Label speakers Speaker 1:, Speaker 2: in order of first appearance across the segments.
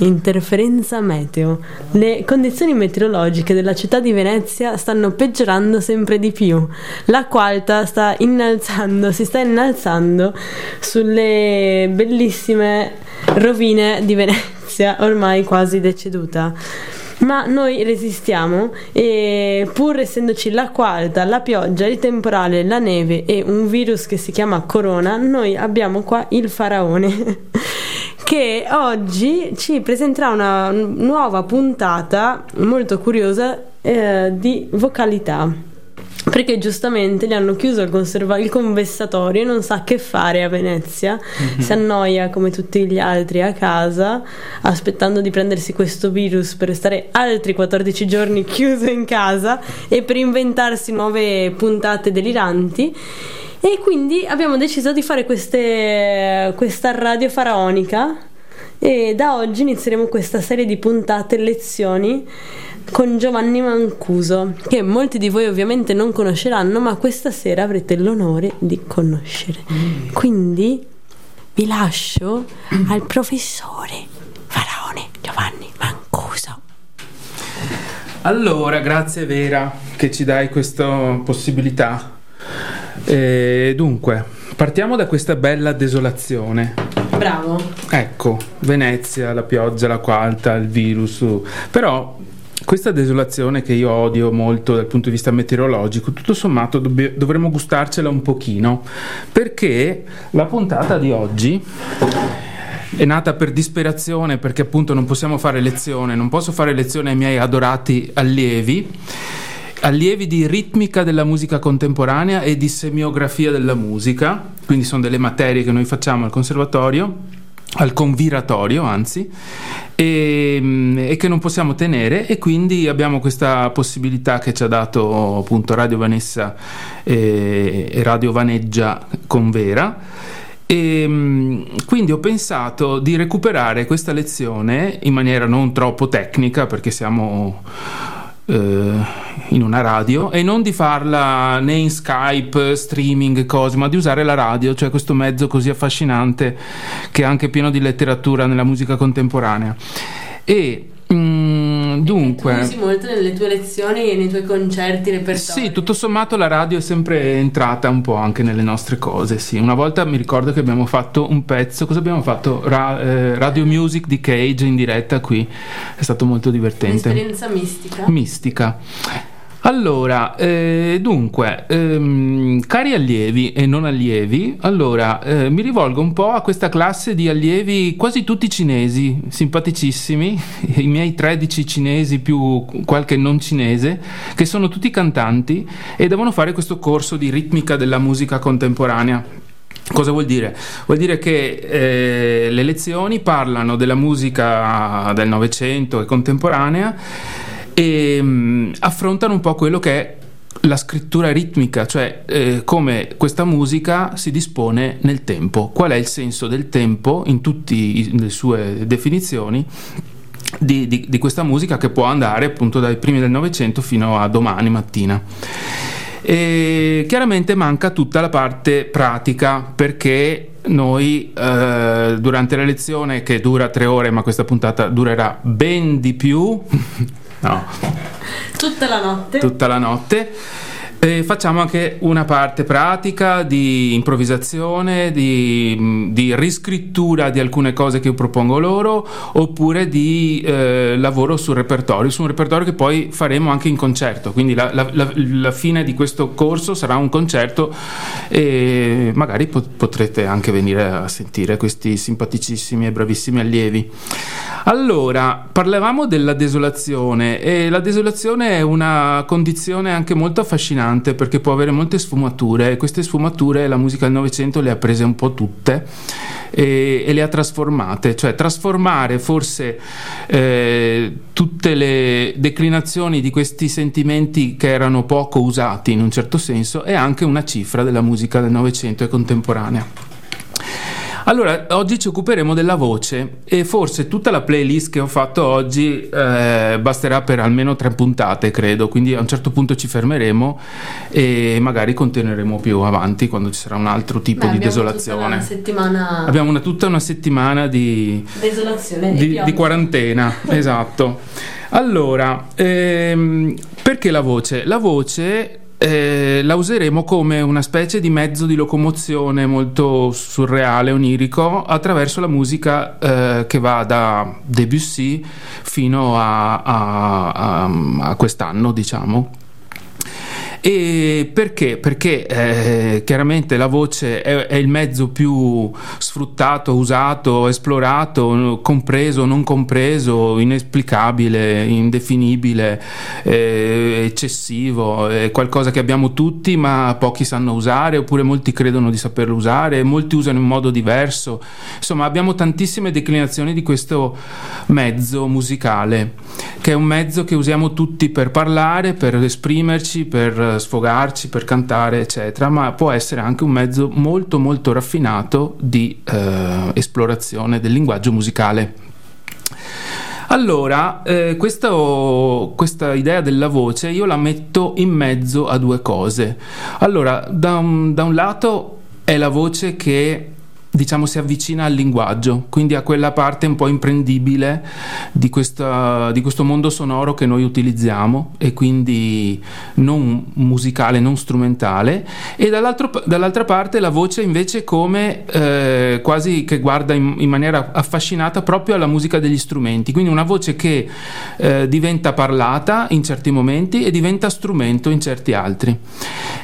Speaker 1: Interferenza meteo. Le condizioni meteorologiche della città di Venezia stanno peggiorando sempre di più. L'acqua alta sta innalzando, si sta innalzando sulle bellissime rovine di Venezia, ormai quasi deceduta ma noi resistiamo e pur essendoci l'acqua alta, la pioggia, il temporale, la neve e un virus che si chiama corona, noi abbiamo qua il faraone che oggi ci presenterà una nuova puntata molto curiosa eh, di vocalità perché giustamente gli hanno chiuso il, conserva- il conversatorio e non sa che fare a Venezia, mm-hmm. si annoia come tutti gli altri a casa, aspettando di prendersi questo virus per stare altri 14 giorni chiuso in casa e per inventarsi nuove puntate deliranti. E quindi abbiamo deciso di fare queste, questa radio faraonica e da oggi inizieremo questa serie di puntate lezioni con Giovanni Mancuso, che molti di voi ovviamente non conosceranno, ma questa sera avrete l'onore di conoscere. Mm. Quindi vi lascio al professore Faraone Giovanni Mancuso.
Speaker 2: Allora, grazie Vera che ci dai questa possibilità. E dunque, partiamo da questa bella desolazione.
Speaker 1: Bravo.
Speaker 2: Ecco, Venezia, la pioggia, l'acqua alta, il virus. Però questa desolazione che io odio molto dal punto di vista meteorologico, tutto sommato dobb- dovremmo gustarcela un pochino, perché la puntata di oggi è nata per disperazione perché appunto non possiamo fare lezione, non posso fare lezione ai miei adorati allievi allievi di ritmica della musica contemporanea e di semiografia della musica, quindi sono delle materie che noi facciamo al conservatorio al conviratorio anzi e, mm, e, che non possiamo tenere e quindi abbiamo questa possibilità che ci ha dato appunto Radio Vanessa e, e Radio Vaneggia con Vera. E mm, quindi ho pensato di recuperare questa lezione in maniera non troppo tecnica perché siamo eh, in una radio e non di farla né in Skype, streaming, cose, ma di usare la radio, cioè questo mezzo così affascinante che è anche pieno di letteratura nella musica contemporanea. E dunque,
Speaker 1: usi molto nelle tue lezioni e nei tuoi concerti repertori.
Speaker 2: Sì, tutto sommato la radio è sempre entrata un po' anche nelle nostre cose. Sì. Una volta mi ricordo che abbiamo fatto un pezzo, cosa abbiamo fatto? Ra- eh, radio Music di Cage in diretta qui, è stato molto divertente.
Speaker 1: Un'esperienza mistica.
Speaker 2: Mistica. Allora, eh, dunque, ehm, cari allievi e non allievi, allora eh, mi rivolgo un po' a questa classe di allievi quasi tutti cinesi, simpaticissimi, i miei 13 cinesi più qualche non cinese, che sono tutti cantanti e devono fare questo corso di ritmica della musica contemporanea. Cosa vuol dire? Vuol dire che eh, le lezioni parlano della musica del Novecento e contemporanea e mh, mm, affrontano un po' quello che è la scrittura ritmica, cioè eh, come questa musica si dispone nel tempo, qual è il senso del tempo in tutte le sue definizioni di, di, di, questa musica che può andare appunto dai primi del Novecento fino a domani mattina. E chiaramente manca tutta la parte pratica perché noi eh, durante la lezione che dura tre ore ma questa puntata durerà ben di più
Speaker 1: No. Tutta la notte.
Speaker 2: Tutta la notte. E facciamo anche una parte pratica di improvvisazione, di, di, riscrittura di alcune cose che io propongo loro, oppure di eh, lavoro sul repertorio, su un repertorio che poi faremo anche in concerto. Quindi la, la, la, la fine di questo corso sarà un concerto e magari potrete anche venire a sentire questi simpaticissimi e bravissimi allievi. Allora, parlavamo della desolazione e la desolazione è una condizione anche molto affascinante perché può avere molte sfumature e queste sfumature la musica del Novecento le ha prese un po' tutte e, e le ha trasformate, cioè trasformare forse eh, tutte le declinazioni di questi sentimenti che erano poco usati in un certo senso è anche una cifra della musica del Novecento e contemporanea. Allora, oggi ci occuperemo della voce e forse tutta la playlist che ho fatto oggi eh, basterà per almeno tre puntate, credo, quindi a un certo punto ci fermeremo e magari continueremo più avanti quando ci sarà un altro tipo
Speaker 1: Beh,
Speaker 2: di desolazione.
Speaker 1: Una settimana...
Speaker 2: Abbiamo una, tutta una settimana di,
Speaker 1: desolazione
Speaker 2: di, di quarantena, esatto. Allora, ehm, perché la voce? La voce eh, la useremo come una specie di mezzo di locomozione molto surreale, onirico, attraverso la musica eh, che va da Debussy fino a, a, a, a quest'anno, diciamo. E perché? Perché eh, chiaramente la voce è, è, il mezzo più sfruttato, usato, esplorato, compreso, non compreso, inesplicabile, indefinibile, eh, eccessivo, è qualcosa che abbiamo tutti ma pochi sanno usare oppure molti credono di saperlo usare, molti usano in modo diverso. Insomma, abbiamo tantissime declinazioni di questo mezzo musicale, che è un mezzo che usiamo tutti per parlare, per esprimerci, per sfogarci, per cantare, eccetera, ma può essere anche un mezzo molto molto raffinato di eh, esplorazione del linguaggio musicale. Allora, eh, questo, questa idea della voce io la metto in mezzo a due cose. Allora, da un, da un lato è la voce che diciamo si avvicina al linguaggio, quindi a quella parte un po' imprendibile di, questa, di, questo mondo sonoro che noi utilizziamo e quindi non musicale, non strumentale. E dall'altra parte la voce invece come eh, quasi che guarda in, in, maniera affascinata proprio alla musica degli strumenti, quindi una voce che eh, diventa parlata in certi momenti e diventa strumento in certi altri.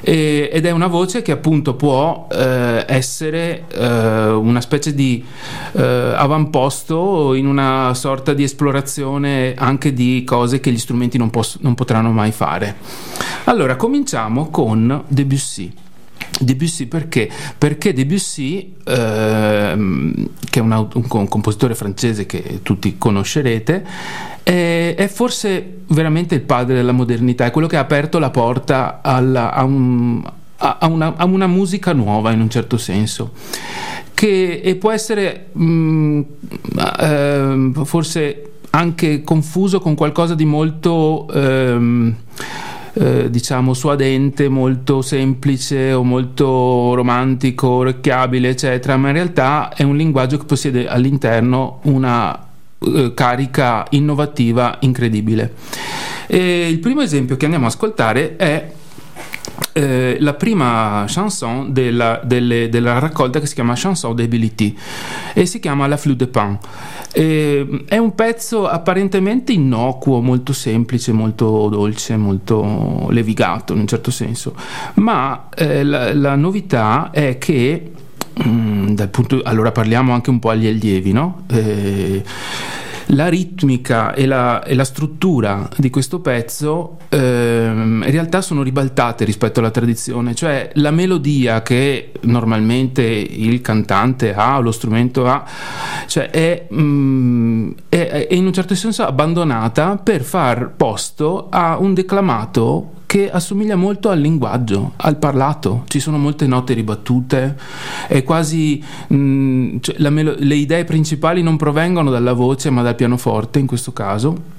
Speaker 2: E, ed è una voce che appunto può eh, essere eh, una specie di eh, avamposto in una sorta di esplorazione anche di cose che gli strumenti non, poss- non potranno mai fare. Allora, cominciamo con Debussy. Debussy perché? Perché Debussy, ehm, che è un, un, un, compositore francese che tutti conoscerete, è, è, forse veramente il padre della modernità, è quello che ha aperto la porta alla, a, un, a, una, a una musica nuova in un certo senso che e può essere mh, mm, eh, forse anche confuso con qualcosa di molto ehm, eh, diciamo suadente, molto semplice o molto romantico, orecchiabile, eccetera, ma in realtà è un linguaggio che possiede all'interno una eh, carica innovativa incredibile. E il primo esempio che andiamo a ascoltare è eh, la prima chanson della, delle, della, raccolta che si chiama Chanson d'Ability e si chiama La Flûte de Pan. Eh, è un pezzo apparentemente innocuo, molto semplice, molto dolce, molto levigato in un certo senso, ma eh, la, la, novità è che mm, dal punto, allora parliamo anche un po' agli allievi, no? Eh, la ritmica e la, e la struttura di questo pezzo ehm, in realtà sono ribaltate rispetto alla tradizione, cioè la melodia che normalmente il cantante ha, lo strumento ha, cioè è, mm, è, è in un certo senso abbandonata per far posto a un declamato che assomiglia molto al linguaggio, al parlato. Ci sono molte note ribattute, è quasi mh, mm, cioè, melo- le idee principali non provengono dalla voce ma dal pianoforte in questo caso.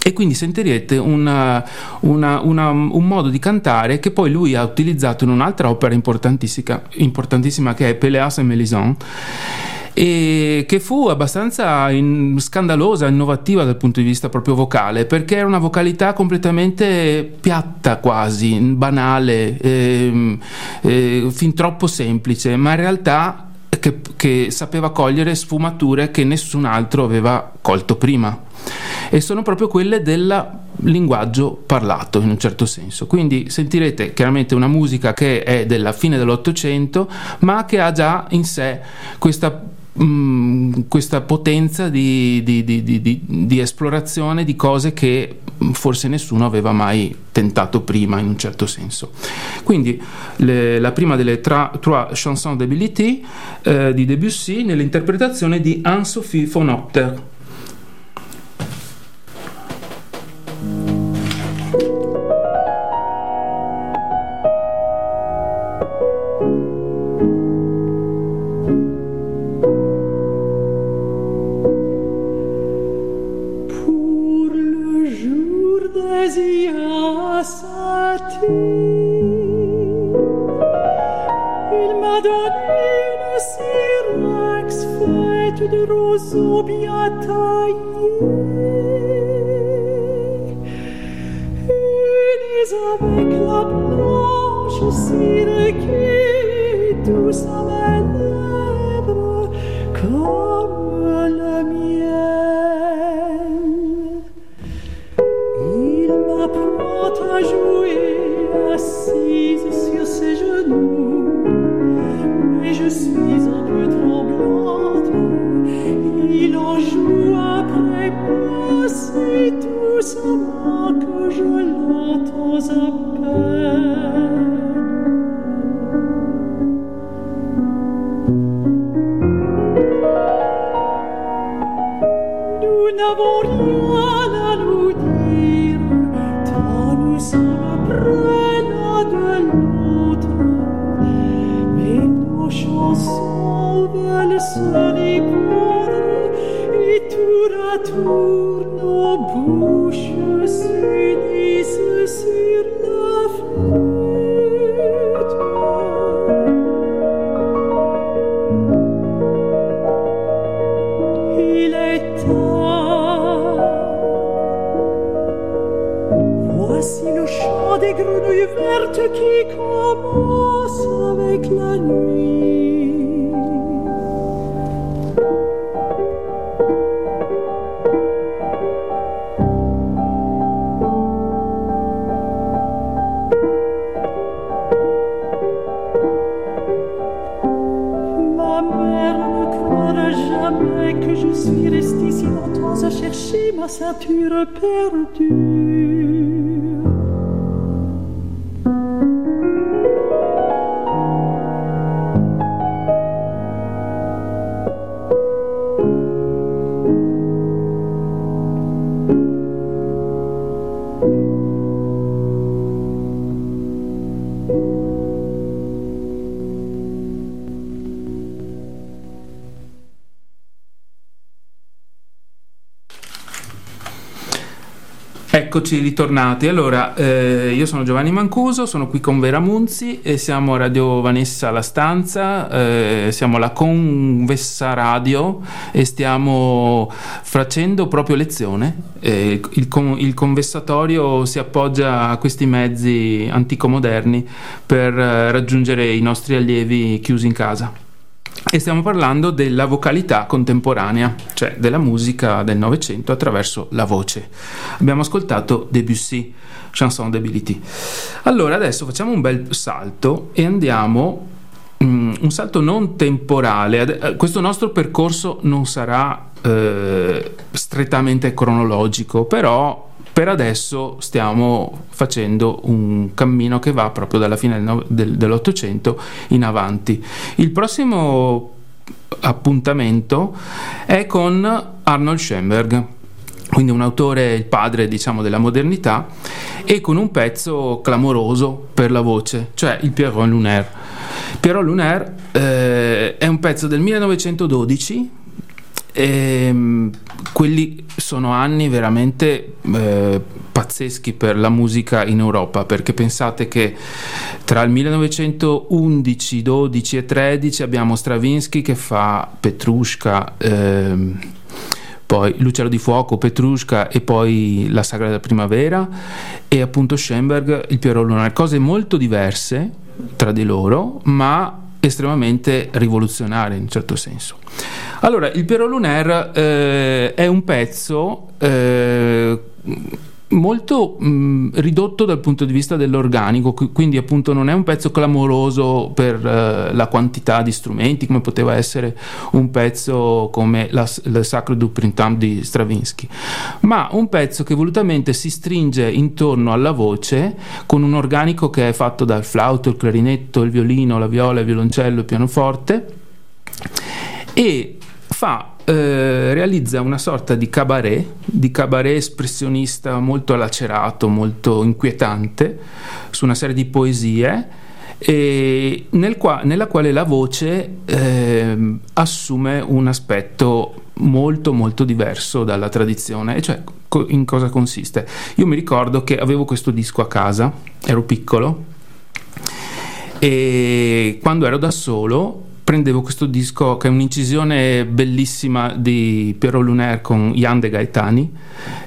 Speaker 2: E quindi sentirete una, una, una, un modo di cantare che poi lui ha utilizzato in un'altra opera importantissima, importantissima che è Péléas et Mélisande e che fu abbastanza in, scandalosa, innovativa dal punto di vista proprio vocale, perché era una vocalità completamente piatta quasi, banale, eh, eh, fin troppo semplice, ma in realtà che, che sapeva cogliere sfumature che nessun altro aveva colto prima e sono proprio quelle del linguaggio parlato in un certo senso. Quindi sentirete chiaramente una musica che è della fine dell'Ottocento, ma che ha già in sé questa Mm, questa potenza di, di, di, di, esplorazione di cose che forse nessuno aveva mai tentato prima in un certo senso. Quindi le, la prima delle tra, trois chansons d'Ability eh, di Debussy nell'interpretazione di Anne-Sophie von Otter.
Speaker 3: Des grenouilles vertes qui commence avec la nuit. Ma mère ne croira jamais que je suis restée si longtemps à chercher ma ceinture perdue.
Speaker 2: Eccoci ritornati. Allora, eh, io sono Giovanni Mancuso, sono qui con Vera Munzi e siamo a Radio Vanessa La Stanza, eh, siamo la Convessa Radio e stiamo facendo proprio lezione. Eh, il, il conversatorio si appoggia a questi mezzi antico-moderni per eh, raggiungere i nostri allievi chiusi in casa. E stiamo parlando della vocalità contemporanea, cioè della musica del Novecento attraverso la voce. Abbiamo ascoltato Debussy, Chanson d'Ability. Allora adesso facciamo un bel salto e andiamo, mm, un salto non temporale. Eh, Questo nostro percorso non sarà eh, strettamente cronologico, però per adesso stiamo facendo un cammino che va proprio dalla fine del del- dell'Ottocento in avanti. Il prossimo appuntamento è con Arnold Schoenberg, quindi un autore, il padre diciamo della modernità, e con un pezzo clamoroso per la voce, cioè il Pierrot Lunaire. Pierrot Lunaire eh, è un pezzo del 1912 Ehm, quelli sono anni veramente eh, pazzeschi per la musica in Europa perché pensate che tra il 1911, 12 e 13 abbiamo Stravinsky che fa Petrushka ehm, poi Luciano di Fuoco, Petrushka e poi La Sagra della Primavera e appunto Schoenberg, il Pierrot Lunaire, cose molto diverse tra di loro ma estremamente rivoluzionarie in un certo senso. Allora, il Pierrot Lunaire eh, è un pezzo eh, molto mh, ridotto dal punto di vista dell'organico, qui- quindi appunto non è un pezzo clamoroso per eh, la quantità di strumenti come poteva essere un pezzo come la, Le Sacre du Printemps di Stravinsky, ma un pezzo che volutamente si stringe intorno alla voce con un organico che è fatto dal flauto, il clarinetto, il violino, la viola, il violoncello, il pianoforte e fa eh, realizza una sorta di cabaret, di cabaret espressionista molto lacerato, molto inquietante, su una serie di poesie, nel qua- nella quale la voce ehm, assume un aspetto molto molto diverso dalla tradizione, cioè co- in cosa consiste. Io mi ricordo che avevo questo disco a casa, ero piccolo, e quando ero da solo prendevo questo disco che è un'incisione bellissima di Piero Lunaire con Jan De Gaetani,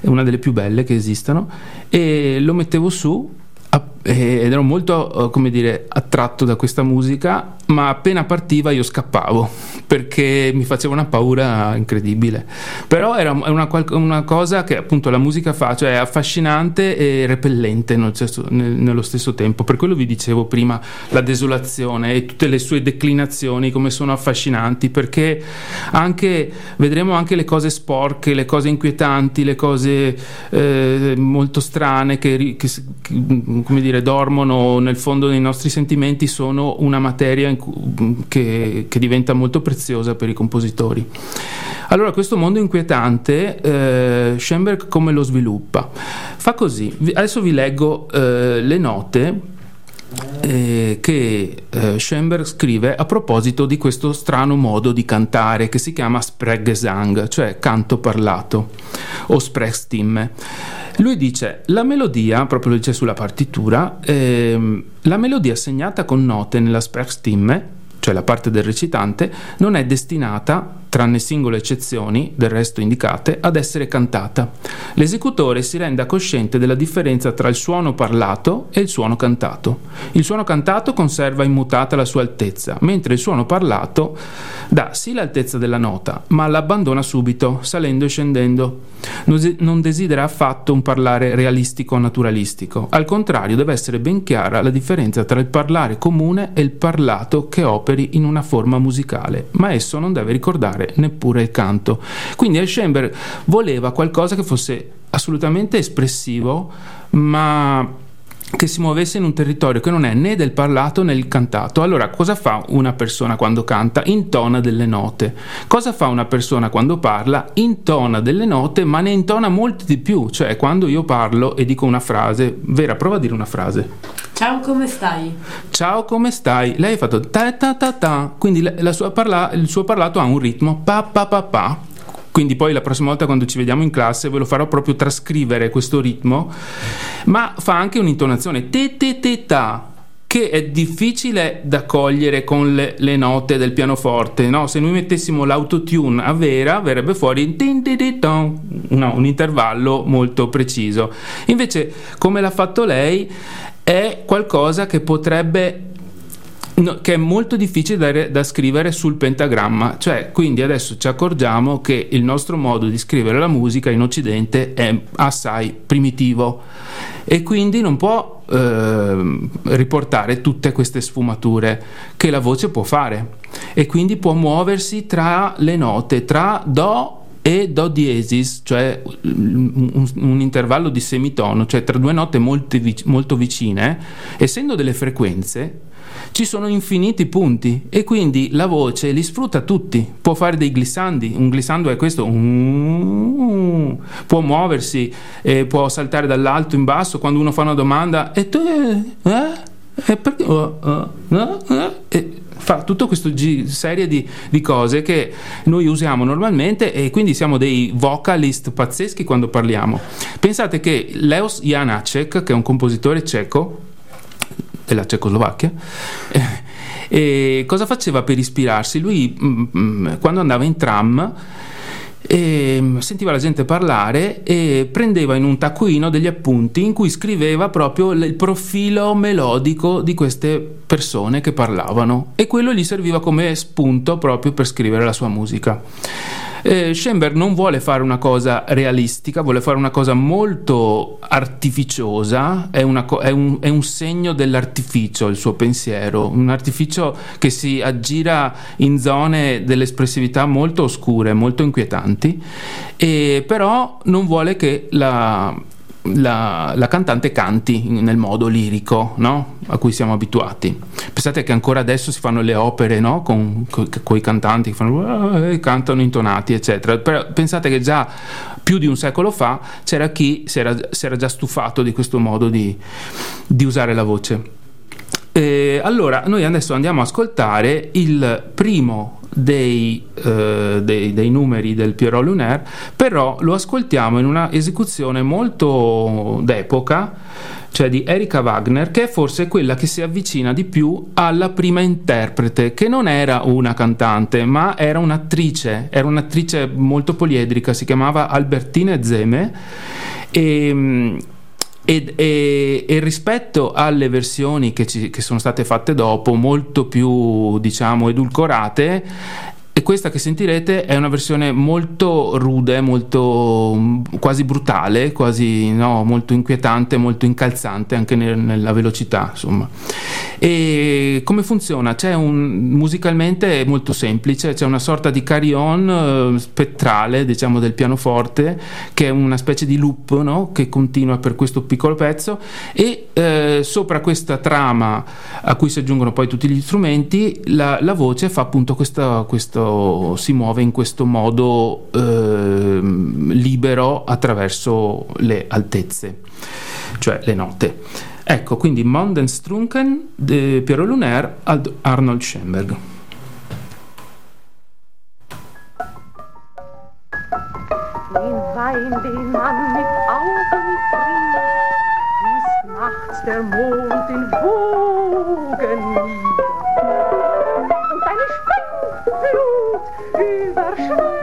Speaker 2: è una delle più belle che esistano, e lo mettevo su ed ero molto, come dire, attratto da questa musica ma appena partiva io scappavo perché mi faceva una paura incredibile. Però era una, una cosa che appunto la musica fa, cioè è affascinante e repellente nello stesso tempo. Per quello vi dicevo prima la desolazione e tutte le sue declinazioni come sono affascinanti perché anche vedremo anche le cose sporche, le cose inquietanti, le cose eh, molto strane che, che come dire, dormono nel fondo dei nostri sentimenti sono una materia in che, che, diventa molto preziosa per i compositori. Allora, questo mondo inquietante, eh, Schoenberg come lo sviluppa? Fa così, adesso vi leggo eh, le note eh, che eh, Schoenberg scrive a proposito di questo strano modo di cantare che si chiama Sprechgesang, cioè canto parlato o Sprechstimme. Lui dice, la melodia, proprio lo dice sulla partitura, ehm, la melodia segnata con note nella Sprechstimme cioè la parte del recitante, non è destinata, tranne singole eccezioni, del resto indicate, ad essere cantata. L'esecutore si renda cosciente della differenza tra il suono parlato e il suono cantato. Il suono cantato conserva immutata la sua altezza, mentre il suono parlato dà sì l'altezza della nota, ma l'abbandona subito, salendo e scendendo. Non desidera affatto un parlare realistico o naturalistico, al contrario deve essere ben chiara la differenza tra il parlare comune e il parlato che operi in una forma musicale, ma esso non deve ricordare neppure il canto. Quindi Schoenberg voleva qualcosa che fosse assolutamente espressivo, ma che si muovesse in un territorio che non è né del parlato né del cantato. Allora, cosa fa una persona quando canta? Intona delle note. Cosa fa una persona quando parla? Intona delle note, ma ne intona molte di più. Cioè, quando io parlo e dico una frase, Vera, prova a dire una frase.
Speaker 1: Ciao, come stai?
Speaker 2: Ciao, come stai? Lei ha fatto ta ta ta ta, quindi la, la sua parla, il suo parlato ha un ritmo pa pa pa pa quindi poi la prossima volta quando ci vediamo in classe ve lo farò proprio trascrivere questo ritmo, ma fa anche un'intonazione te te te ta che è difficile da cogliere con le, le note del pianoforte. No? Se noi mettessimo l'autotune a vera, verrebbe fuori no, un intervallo molto preciso. Invece, come l'ha fatto lei, è qualcosa che potrebbe No, che è molto difficile da, da, scrivere sul pentagramma, cioè quindi adesso ci accorgiamo che il nostro modo di scrivere la musica in Occidente è assai primitivo e quindi non può eh, riportare tutte queste sfumature che la voce può fare e quindi può muoversi tra le note, tra Do e Do diesis, cioè un, un, intervallo di semitono, cioè tra due note molto, molto vicine, essendo delle frequenze ci sono infiniti punti e quindi la voce li sfrutta tutti. Può fare dei glissandi, un glissando è questo, può muoversi, eh, può saltare dall'alto in basso quando uno fa una domanda e tu... Eh? E perché... Oh, oh, no, eh? E fa tutta questa gi- serie di, di, cose che noi usiamo normalmente e quindi siamo dei vocalist pazzeschi quando parliamo. Pensate che Leos Janacek, che è un compositore ceco, della Cecoslovacchia. E cosa faceva per ispirarsi? Lui mm, mm, quando andava in tram e sentiva la gente parlare e prendeva in un taccuino degli appunti in cui scriveva proprio il profilo melodico di queste persone che parlavano e quello gli serviva come spunto proprio per scrivere la sua musica. Eh, Schoenberg non vuole fare una cosa realistica, vuole fare una cosa molto artificiosa, è, co- è, un, è, un, segno dell'artificio il suo pensiero, un artificio che si aggira in zone dell'espressività molto oscure, molto inquietanti, e però non vuole che la, la, la, cantante canti nel modo lirico no? a cui siamo abituati. Pensate che ancora adesso si fanno le opere no? con, con, i cantanti che fanno, eh, cantano intonati, eccetera. Però pensate che già più di un secolo fa c'era chi si era, si era già stufato di questo modo di, di usare la voce. E allora, noi adesso andiamo ad ascoltare il primo dei, eh, dei, dei, numeri del Pierrot Lunaire, però lo ascoltiamo in una esecuzione molto d'epoca cioè di Erika Wagner, che è forse quella che si avvicina di più alla prima interprete, che non era una cantante, ma era un'attrice, era un'attrice molto poliedrica, si chiamava Albertine Zeme e, e, e, e, rispetto alle versioni che, ci, che, sono state fatte dopo, molto più diciamo edulcorate, e questa che sentirete è una versione molto rude, molto mm, quasi brutale, quasi no, molto inquietante, molto incalzante anche nel, nella velocità, insomma. E come funziona? Un musicalmente è molto semplice, c'è una sorta di carillon eh, spettrale, diciamo, del pianoforte, che è una specie di loop, no? che continua per questo piccolo pezzo e eh, sopra questa trama a cui si aggiungono poi tutti gli strumenti, la, la voce fa appunto questa, questo questo, si muove in questo modo eh, libero attraverso le altezze, cioè le note. Ecco, quindi Mondenstrunken di Piero Lunaire ad Arnold Schoenberg. Wein, den man mit Augen trinkt, ist nachts der Mond in Wogen nieder. старшина.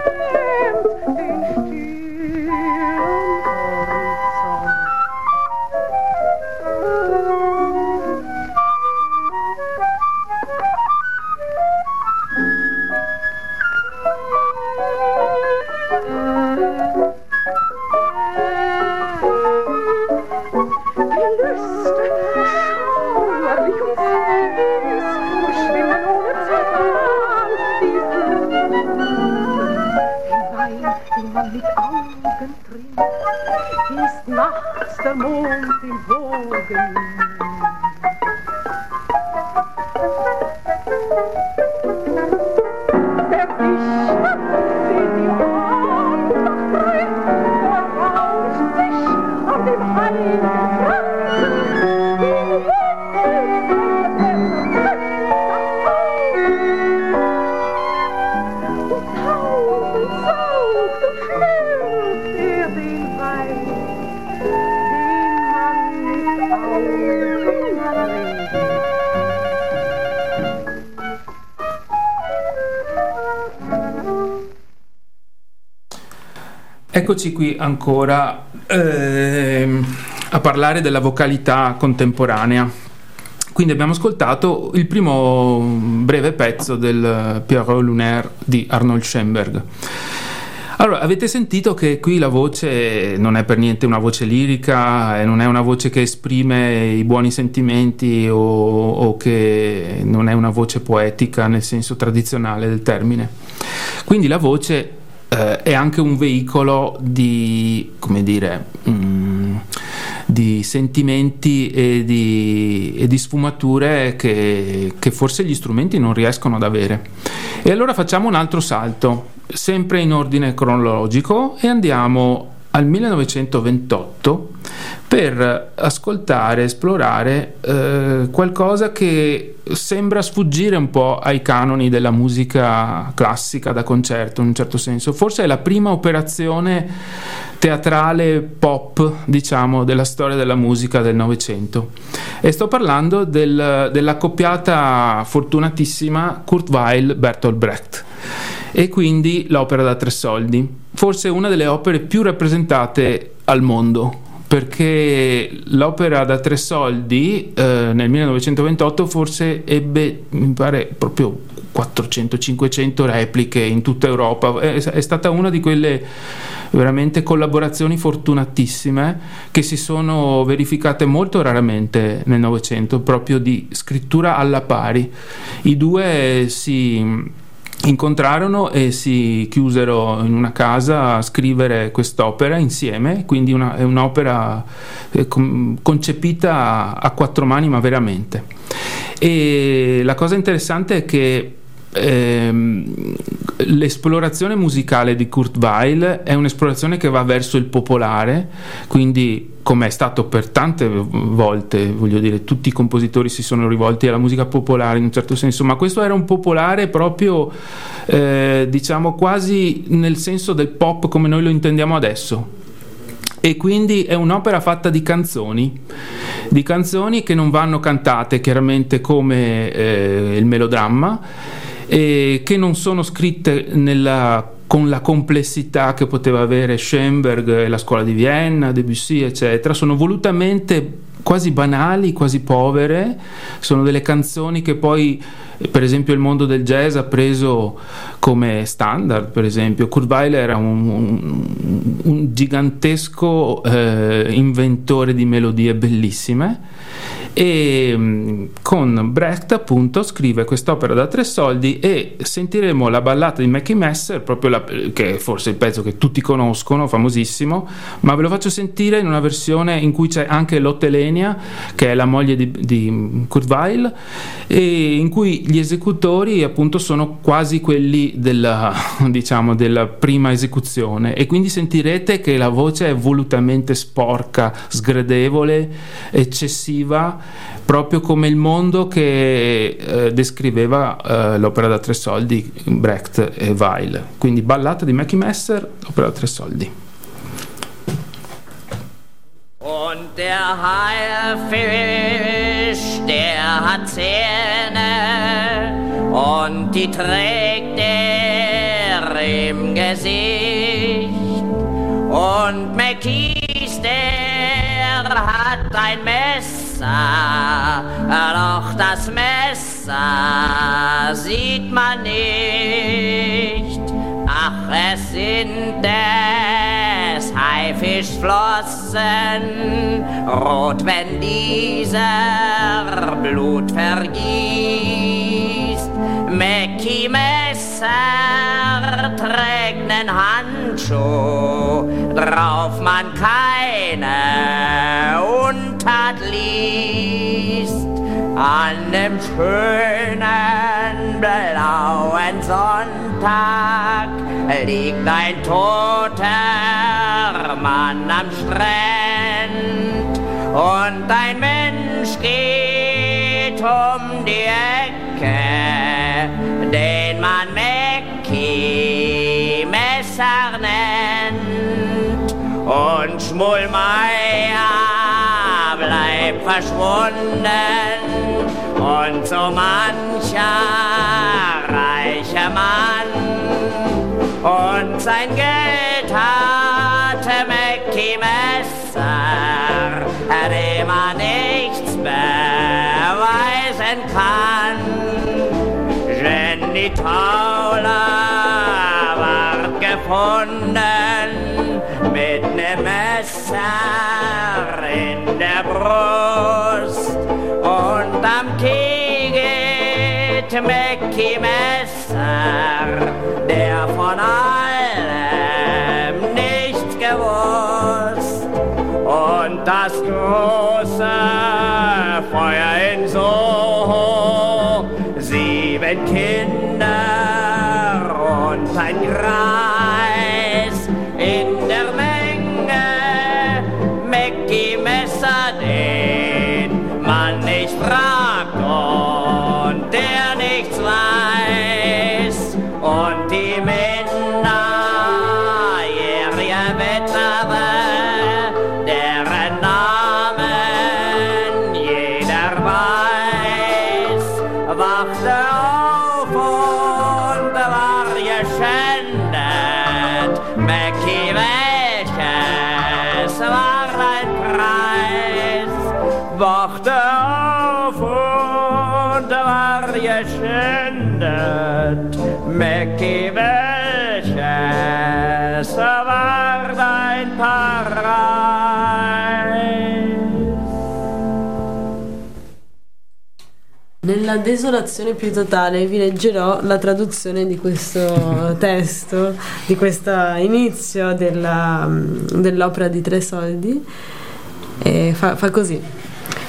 Speaker 2: Der Mond im Wogen. Eccoci qui ancora eh, a parlare della vocalità contemporanea. Quindi abbiamo ascoltato il primo breve pezzo del Pierrot Lunaire di Arnold Schoenberg. Allora, avete sentito che qui la voce non è per niente una voce lirica, non è una voce che esprime i buoni sentimenti o, o che non è una voce poetica nel senso tradizionale del termine. Quindi la voce eh, è anche un veicolo di, come dire, mm, di sentimenti e di, e di sfumature che, che forse gli strumenti non riescono ad avere. E allora facciamo un altro salto, sempre in ordine cronologico, e andiamo al 1928 per ascoltare, esplorare eh, qualcosa che sembra sfuggire un po' ai canoni della musica classica da concerto in un certo senso. Forse è la prima operazione teatrale pop, diciamo, della storia della musica del Novecento. E sto parlando del, dell'accoppiata fortunatissima Kurt Weill-Bertolt Brecht e quindi l'opera da tre soldi, forse una delle opere più rappresentate al mondo perché l'opera da tre soldi eh, nel 1928 forse ebbe, mi pare, proprio 400-500 repliche in tutta Europa, è, è stata una di quelle veramente collaborazioni fortunatissime che si sono verificate molto raramente nel Novecento, proprio di scrittura alla pari. I due si incontrarono e si chiusero in una casa a scrivere quest'opera insieme, quindi una, è un'opera eh, concepita a quattro mani ma veramente. E la cosa interessante è che ehm, l'esplorazione musicale di Kurt Weill è un'esplorazione che va verso il popolare, quindi come è stato per tante volte, voglio dire, tutti i compositori si sono rivolti alla musica popolare in un certo senso, ma questo era un popolare proprio, eh, diciamo, quasi nel senso del pop come noi lo intendiamo adesso. E quindi è un'opera fatta di canzoni, di canzoni che non vanno cantate chiaramente come eh, il melodramma e che non sono scritte nella, con la complessità che poteva avere Schoenberg e la scuola di Vienna, Debussy, eccetera, sono volutamente quasi banali, quasi povere, sono delle canzoni che poi per esempio il mondo del jazz ha preso come standard, per esempio. Kurt Weill era un, un, un gigantesco eh, inventore di melodie bellissime e mm, con Brecht appunto scrive quest'opera da tre soldi e sentiremo la ballata di Mackie Messer proprio la, che è forse il pezzo che tutti conoscono famosissimo ma ve lo faccio sentire in una versione in cui c'è anche Lottelenia che è la moglie di, di Kurt Weill e in cui gli esecutori appunto sono quasi quelli della, diciamo, della prima esecuzione. E quindi sentirete che la voce è volutamente sporca sgradevole eccessiva proprio come il mondo che eh, descriveva eh, l'opera da tre soldi Brecht e Weil. Quindi ballata di Mackie Messer, opera da tre soldi.
Speaker 4: Und der Haifisch, der hat Zähne und die trägt er im Gesicht. Und McKees, der hat ein Messer doch das Messer sieht man nicht. Ach, es sind des Haifischflossen, rot, wenn dieser Blut vergießt. Mäcki Messer trägt nen Handschuh, drauf man keine Untat liest. An dem schönen blauen Sonntag liegt ein toter Mann am Strand und ein Mensch geht um die Ecke, den man Mäcki Messer nennt und Schmullmeier bleibt verschwunden. Und so mancher reicher Mann. Und sein Geld hatte Mäcki Messer, dem man nichts beweisen kann. Jenny Tauler ward gefunden Brust und am geht Mäcki Messer, der von allem nichts gewusst. Und das große
Speaker 1: desolazione più totale vi leggerò la traduzione di questo testo, di questo inizio della- dell'opera di tre soldi. E fa, fa così.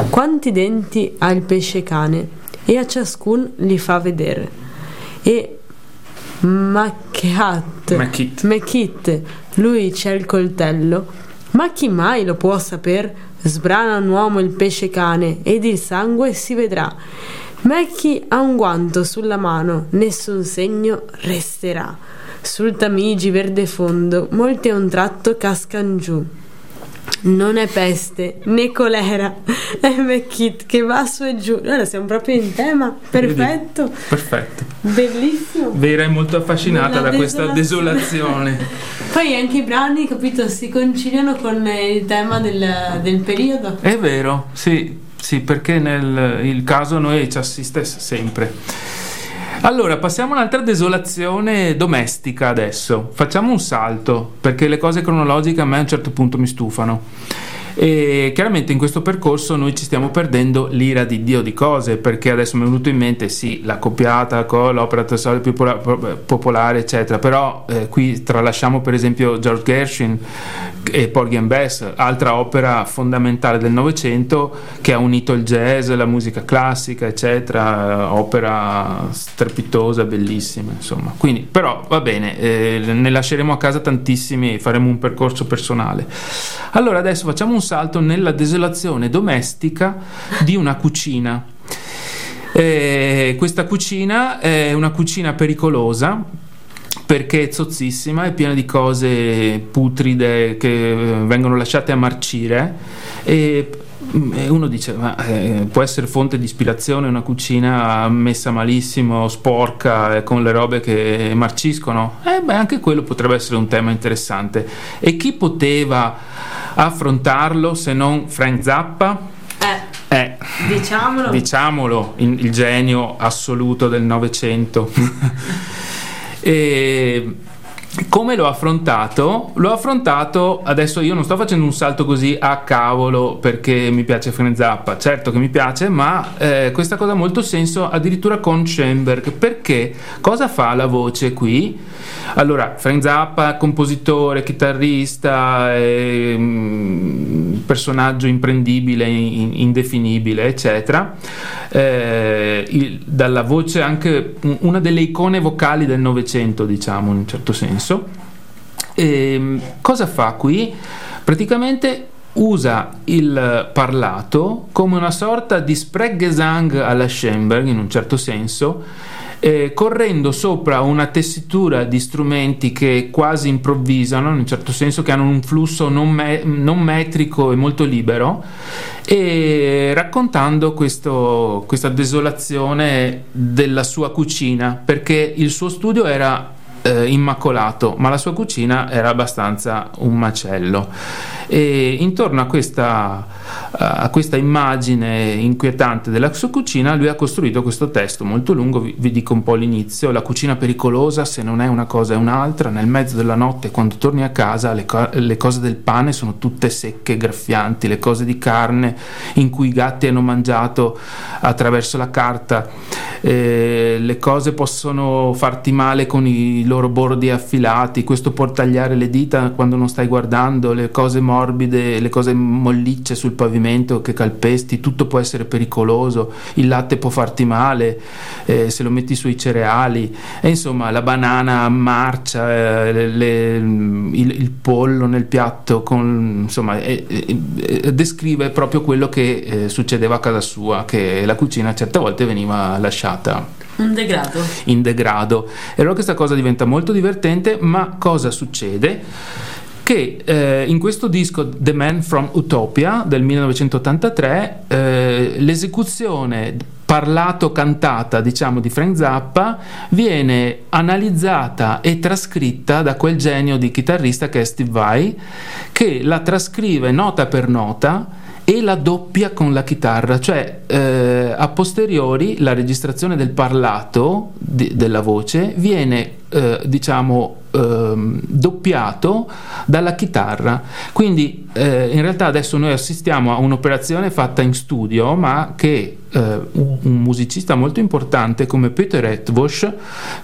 Speaker 1: Quanti denti ha il pesce cane e a ciascun li fa vedere. E Maccheat,
Speaker 2: Macchit.
Speaker 1: Mechit, lui c'è il coltello. Ma chi mai lo può saper? Sbrana un uomo il pesce cane ed il sangue si vedrà. Mecchi ha un guanto sulla mano, nessun segno resterà. Sul Tamigi verde fondo, molti a un tratto cascan giù. Non è peste né colera, è McKit che va su e giù. Ora siamo proprio in tema, perfetto,
Speaker 2: Vedi? Perfetto.
Speaker 1: bellissimo.
Speaker 2: Vera è molto affascinata
Speaker 1: Nella
Speaker 2: da questa
Speaker 1: desolazione.
Speaker 2: desolazione.
Speaker 1: Poi anche i brani, capito, si conciliano con il tema del, del periodo.
Speaker 2: È vero, sì, sì, perché nel caso noi ci assiste sempre. Allora, passiamo a un'altra desolazione domestica adesso. Facciamo un salto, perché le cose cronologiche a me a un certo punto mi stufano. E chiaramente in questo percorso noi ci stiamo perdendo l'ira di Dio di cose, perché adesso mi è venuto in mente sì, la copiata con l'opera teatrale più pola- popolare, eccetera, però eh, qui tralasciamo per esempio George Gershwin e Porgy and Bess, altra opera fondamentale del Novecento che ha unito il jazz, la musica classica, eccetera, opera strepitosa, bellissima, insomma. Quindi, però va bene, eh, ne lasceremo a casa tantissimi faremo un percorso personale. Allora adesso facciamo un salto nella desolazione domestica di una cucina. Eh, questa cucina è una cucina pericolosa perché è zozzissima, è piena di cose putride che eh, vengono lasciate a marcire e uno dice ma eh, può essere fonte di ispirazione una cucina messa malissimo sporca eh, con le robe che marciscono eh beh anche quello potrebbe essere un tema interessante e chi poteva affrontarlo se non Frank Zappa
Speaker 1: Eh,
Speaker 2: eh,
Speaker 1: diciamolo.
Speaker 2: diciamolo, in- il genio assoluto del Novecento. e come l'ho affrontato? L'ho affrontato, adesso io non sto facendo un salto così a cavolo perché mi piace Frank Zappa, certo che mi piace, ma eh, questa cosa ha molto senso addirittura con Schoenberg, perché cosa fa la voce qui? Allora, Frank Zappa, compositore, chitarrista, eh, personaggio imprendibile, in- indefinibile, eccetera. Eh, il- dalla voce anche un- una delle icone vocali del Novecento, diciamo, in un certo senso. E, cosa fa qui? Praticamente usa il parlato come una sorta di Sprechgesang alla Schoenberg, in un certo senso, eh, correndo sopra una tessitura di strumenti che quasi improvvisano, in un certo senso che hanno un flusso non, me- non metrico e molto libero, e raccontando questo- questa desolazione della sua cucina, perché il suo studio era eh, immacolato, ma la sua cucina era abbastanza un macello. E intorno a questa, a questa immagine inquietante della sua cucina, lui ha costruito questo testo molto lungo. Vi, vi dico un po' l'inizio: La cucina pericolosa, se non è una cosa è un'altra. Nel mezzo della notte, quando torni a casa, le, le cose del pane sono tutte secche, graffianti, le cose di carne in cui i gatti hanno mangiato attraverso la carta. Eh, le cose possono farti male con i loro bordi affilati, questo può tagliare le dita quando non stai guardando, le cose morbide, le cose mollicce sul pavimento che calpesti, tutto può essere pericoloso, il latte può farti male eh, se lo metti sui cereali, e insomma la banana marcia, eh, le- il, il pollo nel piatto, con, insomma eh, descrive proprio quello che eh, succedeva a casa sua, che la cucina certe volte veniva lasciata
Speaker 1: Un degrado.
Speaker 2: in degrado. E allora questa cosa diventa molto divertente, ma cosa succede? Che eh, in questo disco The Man from Utopia del 1983 eh, l'esecuzione parlato cantata diciamo di Frank Zappa viene analizzata e trascritta da quel genio di chitarrista che è Steve Vai che la trascrive nota per nota e la doppia con la chitarra, cioè eh, a posteriori la registrazione del parlato di- della voce viene eh, diciamo ehm, doppiato dalla chitarra. Quindi eh, in realtà adesso noi assistiamo a un'operazione fatta in studio, ma che eh, un, musicista molto importante come Peter Etvosch,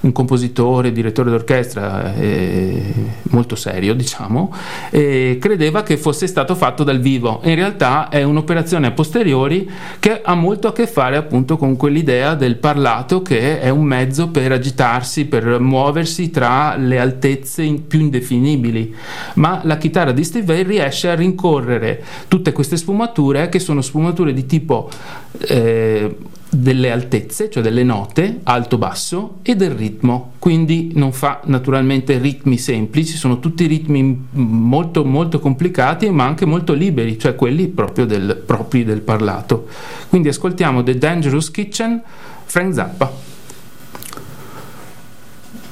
Speaker 2: un compositore, direttore d'orchestra eh, molto serio, diciamo, eh, credeva che fosse stato fatto dal vivo. In realtà è un'operazione a posteriori che ha molto a che fare appunto con quell'idea del parlato che è un mezzo per agitarsi, per muoversi tra le altezze altezze in, più indefinibili, ma la chitarra di Steve Vai riesce a rincorrere tutte queste sfumature che sono sfumature di tipo eh, delle altezze, cioè delle note, alto-basso e del ritmo, quindi non fa naturalmente ritmi semplici, sono tutti ritmi molto molto complicati ma anche molto liberi, cioè quelli proprio del, propri del parlato. Quindi ascoltiamo The Dangerous Kitchen, Frank Zappa.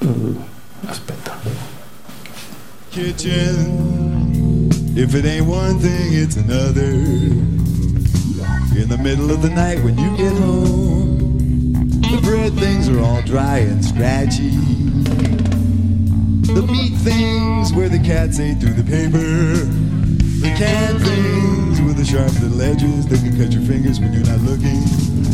Speaker 2: Uh, aspetta.
Speaker 5: Kitchen, if it ain't one thing, it's another. In the middle of the night when you get home, the bread things are all dry and scratchy. The meat things where the cats ate through the paper. The canned things with the sharp little edges that can cut your fingers when you're not looking.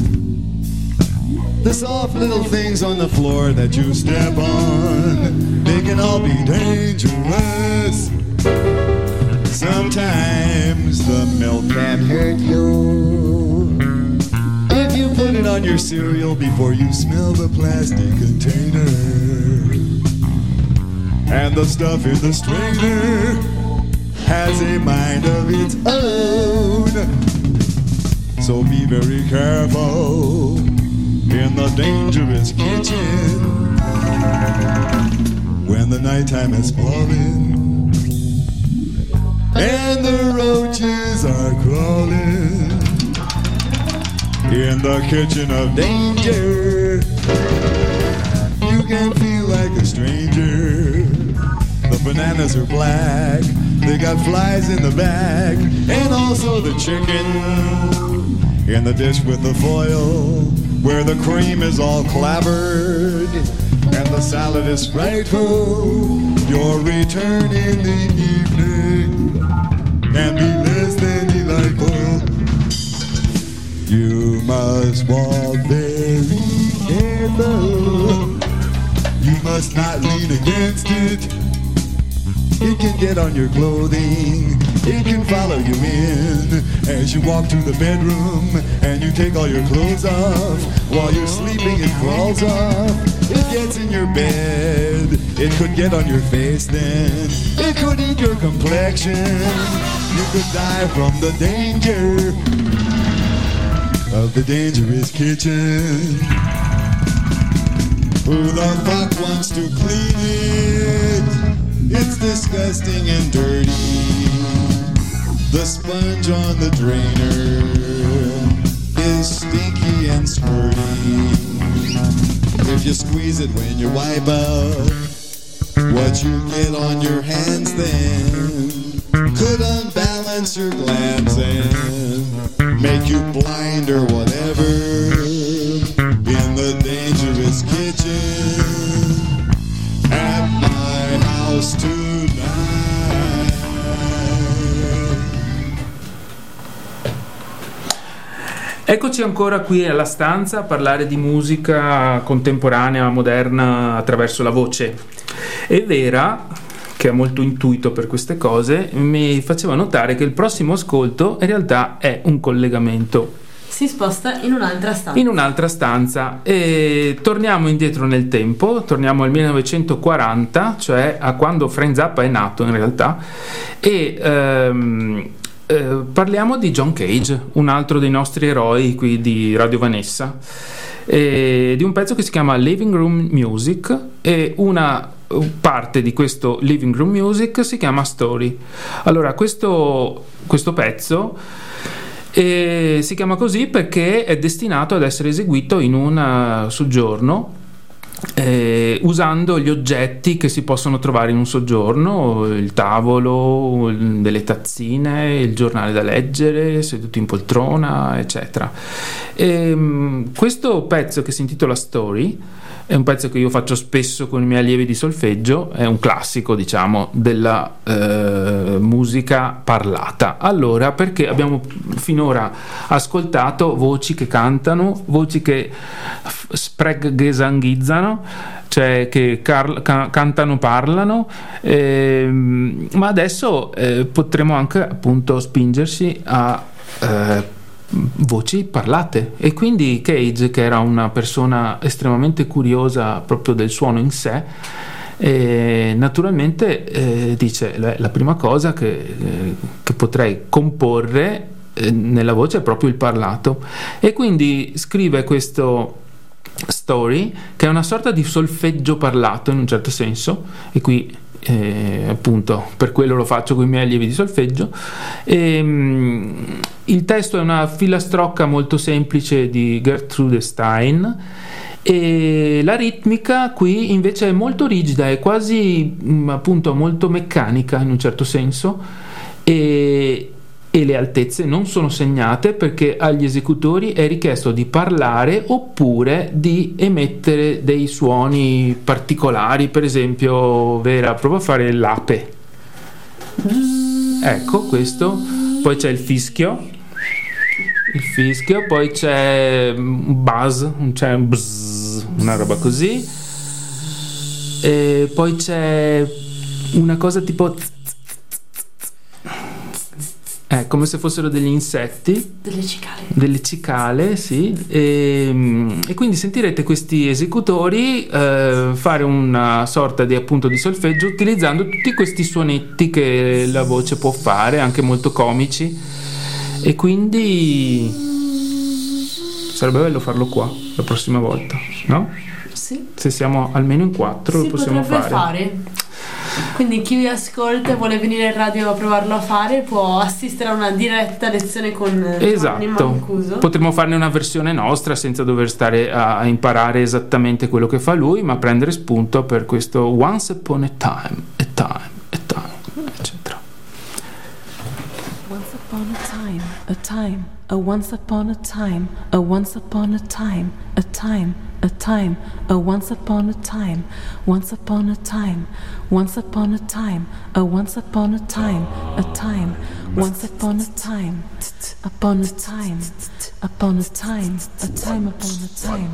Speaker 5: The soft little things on the floor that you step on, they can all be dangerous. Sometimes the milk can hurt you. If you put it on your cereal before you smell the plastic container. And the stuff in the strainer has a mind of its own. So be very careful in the dangerous kitchen when the nighttime has fallen and the roaches are crawling. In the kitchen of danger. You can feel like a stranger. The bananas are black, they got flies in the bag, and also the chicken. In the dish with the foil, where the cream is all clabbered and the salad is frightful. Your return in the evening can be less than delightful. You must walk very careful. You must not lean against it. It can get on your clothing. It can follow you in as you walk to the bedroom and you take all your clothes off. While you're sleeping, it crawls off. It gets in your bed. It could get on your face then. It could eat your complexion. You could die from the danger of the dangerous kitchen. Who the fuck wants to clean it? It's disgusting and dirty. The sponge on the drainer is stinky and squirty. If you squeeze it when you wipe out, what you get on your hands then could unbalance your glands and make you blind or whatever
Speaker 2: Eccoci ancora qui alla stanza a parlare di musica contemporanea, moderna attraverso la voce. E Vera, che ha molto intuito per queste cose, mi faceva notare che il prossimo ascolto in realtà è un collegamento
Speaker 1: Si sposta in un'altra stanza.
Speaker 2: in un'altra stanza e torniamo indietro nel tempo, torniamo al 1940, cioè a quando Frank Zappa è nato in realtà e ehm, eh, parliamo di John Cage, un altro dei nostri eroi qui di Radio Vanessa, e di un pezzo che si chiama Living Room Music e una parte di questo Living Room Music si chiama Story. Allora, questo, questo pezzo e si chiama così perché è destinato ad essere eseguito in un eh, soggiorno eh, usando gli oggetti che si possono trovare in un soggiorno, il tavolo, delle tazzine, il giornale da leggere, seduto in poltrona, eccetera. Ehm, questo pezzo che si intitola Story è un pezzo che io faccio spesso con i miei allievi di solfeggio, è un classico, diciamo, della eh, musica parlata. Allora, perché abbiamo finora ascoltato voci che cantano, voci che spreggesanghizzano, cioè che car- ca- cantano, parlano, ehm, ma adesso eh, potremo anche appunto spingerci a eh, voci parlate. E quindi Cage che era una persona estremamente curiosa proprio del suono in sé E naturalmente eh, dice la, la prima cosa che, eh, che potrei comporre eh, nella voce è proprio il parlato e quindi scrive questo story che è una sorta di solfeggio parlato in un certo senso. E qui eh, appunto per quello lo faccio con i miei allievi di solfeggio. E, mm, il testo è una filastrocca molto semplice di Gertrude Stein. E la ritmica qui invece è molto rigida è quasi mm, appunto molto meccanica in un certo senso. E, e le altezze non sono segnate perché agli esecutori è richiesto di parlare oppure di emettere dei suoni particolari, per esempio Vera prova a fare l'ape. Ecco questo, poi c'è il fischio, il fischio, poi c'è un buzz, c'è un buzz, una roba così, e poi c'è una cosa tipo è come se fossero degli insetti,
Speaker 1: Delle cicale.
Speaker 2: delle cicale, sì, e, e quindi sentirete questi esecutori eh, fare una sorta di appunto di solfeggio utilizzando tutti questi suonetti che la voce può fare, anche molto comici, e quindi sarebbe bello farlo qua la prossima volta, no?
Speaker 1: Sì.
Speaker 2: Se siamo almeno in quattro
Speaker 1: si
Speaker 2: lo possiamo fare.
Speaker 1: fare. Quindi chi vi ascolta e vuole venire in radio a provarlo a fare può assistere a una diretta lezione con Giovanni
Speaker 2: Esatto,
Speaker 1: Mancuso.
Speaker 2: potremmo farne una versione nostra senza dover stare a a imparare esattamente quello che fa lui, ma prendere spunto per questo once upon a time, a time, a time, eccetera.
Speaker 6: Once upon a time, a time, a once upon a time, a once upon a time, a time, a time, a once upon a time, once upon a time, once upon a time, a once upon a time, a time, once upon a time, upon a time, upon a time, a time upon a time,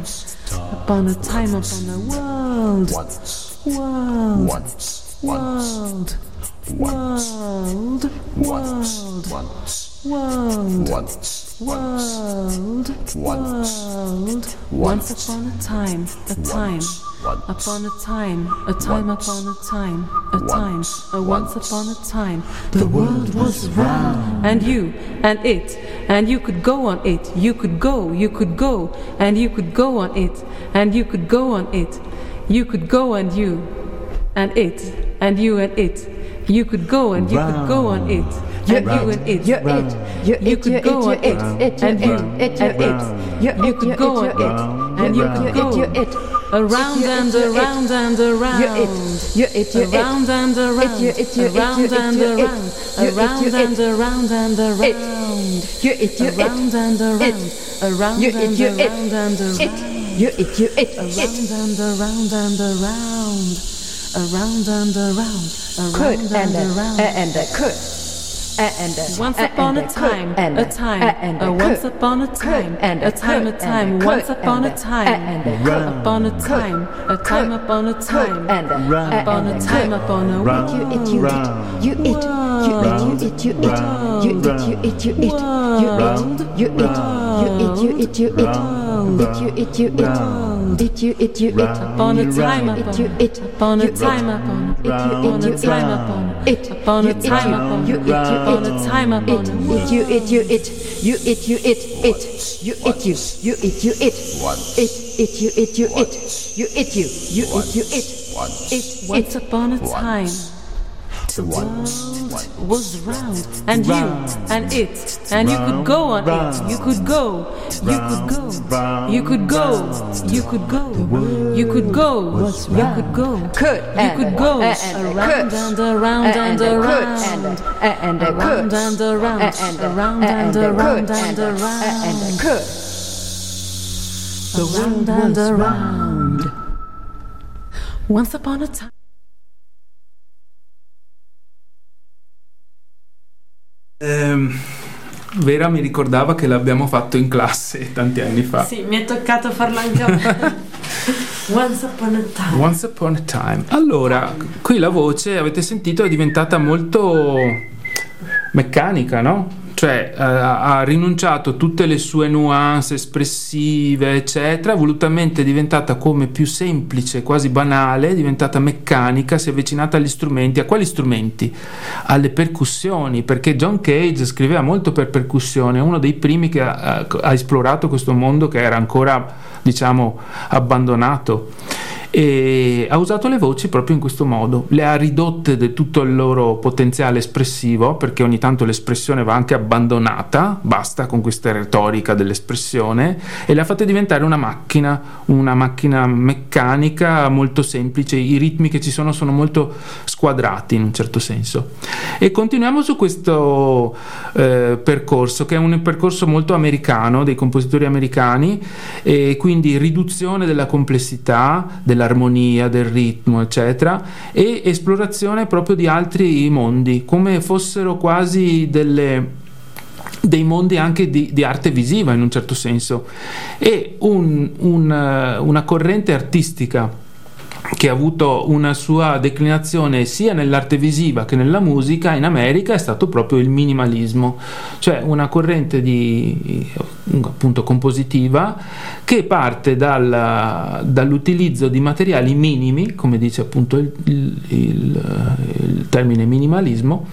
Speaker 6: upon a time upon a world, world, world, world, world, world, world, world. Once. Upon a time, a time, upon a time, a time upon a time, a time, a once upon a time. The world was round, and you, and it, and you could go on it. You could go, you could go, and you could go on it, and you could go on it. You could go and you, and it, and you and it. You could go and you could go on it, you and it.
Speaker 7: You're it. You're
Speaker 6: You could go on
Speaker 7: it.
Speaker 6: and
Speaker 7: You're it.
Speaker 6: And
Speaker 7: it. You're
Speaker 6: You could go on it, and you
Speaker 7: You're
Speaker 6: could go
Speaker 7: You're it.
Speaker 6: around
Speaker 7: You're
Speaker 6: and around and
Speaker 7: You're
Speaker 6: around.
Speaker 7: it. You're it. You're it.
Speaker 6: Around and around,
Speaker 7: You're it. You're it.
Speaker 6: around
Speaker 7: You're it.
Speaker 6: and
Speaker 7: You're it.
Speaker 6: around, around and around and around.
Speaker 7: You're it. You're it.
Speaker 6: Around and around, around and around and around.
Speaker 7: You're it. You're it.
Speaker 6: Around and around and around. Around and around, around Could
Speaker 7: and
Speaker 6: and
Speaker 7: a
Speaker 6: around.
Speaker 7: and a could. And
Speaker 6: Once upon
Speaker 7: and
Speaker 6: a time,
Speaker 7: and
Speaker 6: a time,
Speaker 7: and
Speaker 6: a once upon a time,
Speaker 7: and
Speaker 6: a time, a time,
Speaker 7: and
Speaker 6: once upon
Speaker 7: and
Speaker 6: a time,
Speaker 7: and
Speaker 6: upon a time, a time upon a time,
Speaker 7: and
Speaker 6: upon a time upon a
Speaker 7: It you it you it you it you it you it you it you it you it you it you it you it you it you it you it you it it you it you it
Speaker 6: upon a time
Speaker 7: it you it
Speaker 6: upon a time upon, it upon a time upon,
Speaker 7: it
Speaker 6: upon a time upon,
Speaker 7: you it you
Speaker 6: upon a time upon.
Speaker 7: it you it you it you it you it it you it you you it you it it it you it you it you it you you it you it it
Speaker 6: Once
Speaker 7: it
Speaker 6: upon a time, the world was round, and you, and it, and you could go on it. You could go, you could go, you could go, you could go, you could go, you could go,
Speaker 7: could
Speaker 6: you could go
Speaker 7: and
Speaker 6: around and around and around,
Speaker 7: and
Speaker 6: around. and around,
Speaker 7: and
Speaker 6: around and around and around,
Speaker 7: and could.
Speaker 6: around and around. Once upon a time.
Speaker 2: Ehm, Vera mi ricordava che l'abbiamo fatto in classe tanti anni fa.
Speaker 1: Sì, mi è toccato farlo anche a me. Once upon a time.
Speaker 2: Once upon a time. Allora, qui la voce, avete sentito, è diventata molto meccanica, no? Cioè eh, ha rinunciato a tutte le sue nuance espressive, eccetera, volutamente è diventata come più semplice, quasi banale, è diventata meccanica, si è avvicinata agli strumenti. A quali strumenti? Alle percussioni, perché John Cage scriveva molto per percussione, è uno dei primi che ha, ha esplorato questo mondo che era ancora, diciamo, abbandonato e ha usato le voci proprio in questo modo, le ha ridotte di tutto il loro potenziale espressivo, perché ogni tanto l'espressione va anche abbandonata, basta con questa retorica dell'espressione, e le ha fatte diventare una macchina, una macchina meccanica molto semplice, i ritmi che ci sono sono molto squadrati in un certo senso. E continuiamo su questo eh, percorso, che è un percorso molto americano, dei compositori americani, e quindi riduzione della complessità, della dell'armonia, del ritmo, eccetera, e esplorazione proprio di altri mondi, come fossero quasi delle dei mondi anche di, di, arte visiva in un certo senso. E un, un, una corrente artistica che ha avuto una sua declinazione sia nell'arte visiva che nella musica in America è stato proprio il minimalismo, cioè una corrente di, appunto compositiva che parte dal, dall'utilizzo di materiali minimi, come dice appunto il, il, il, termine minimalismo,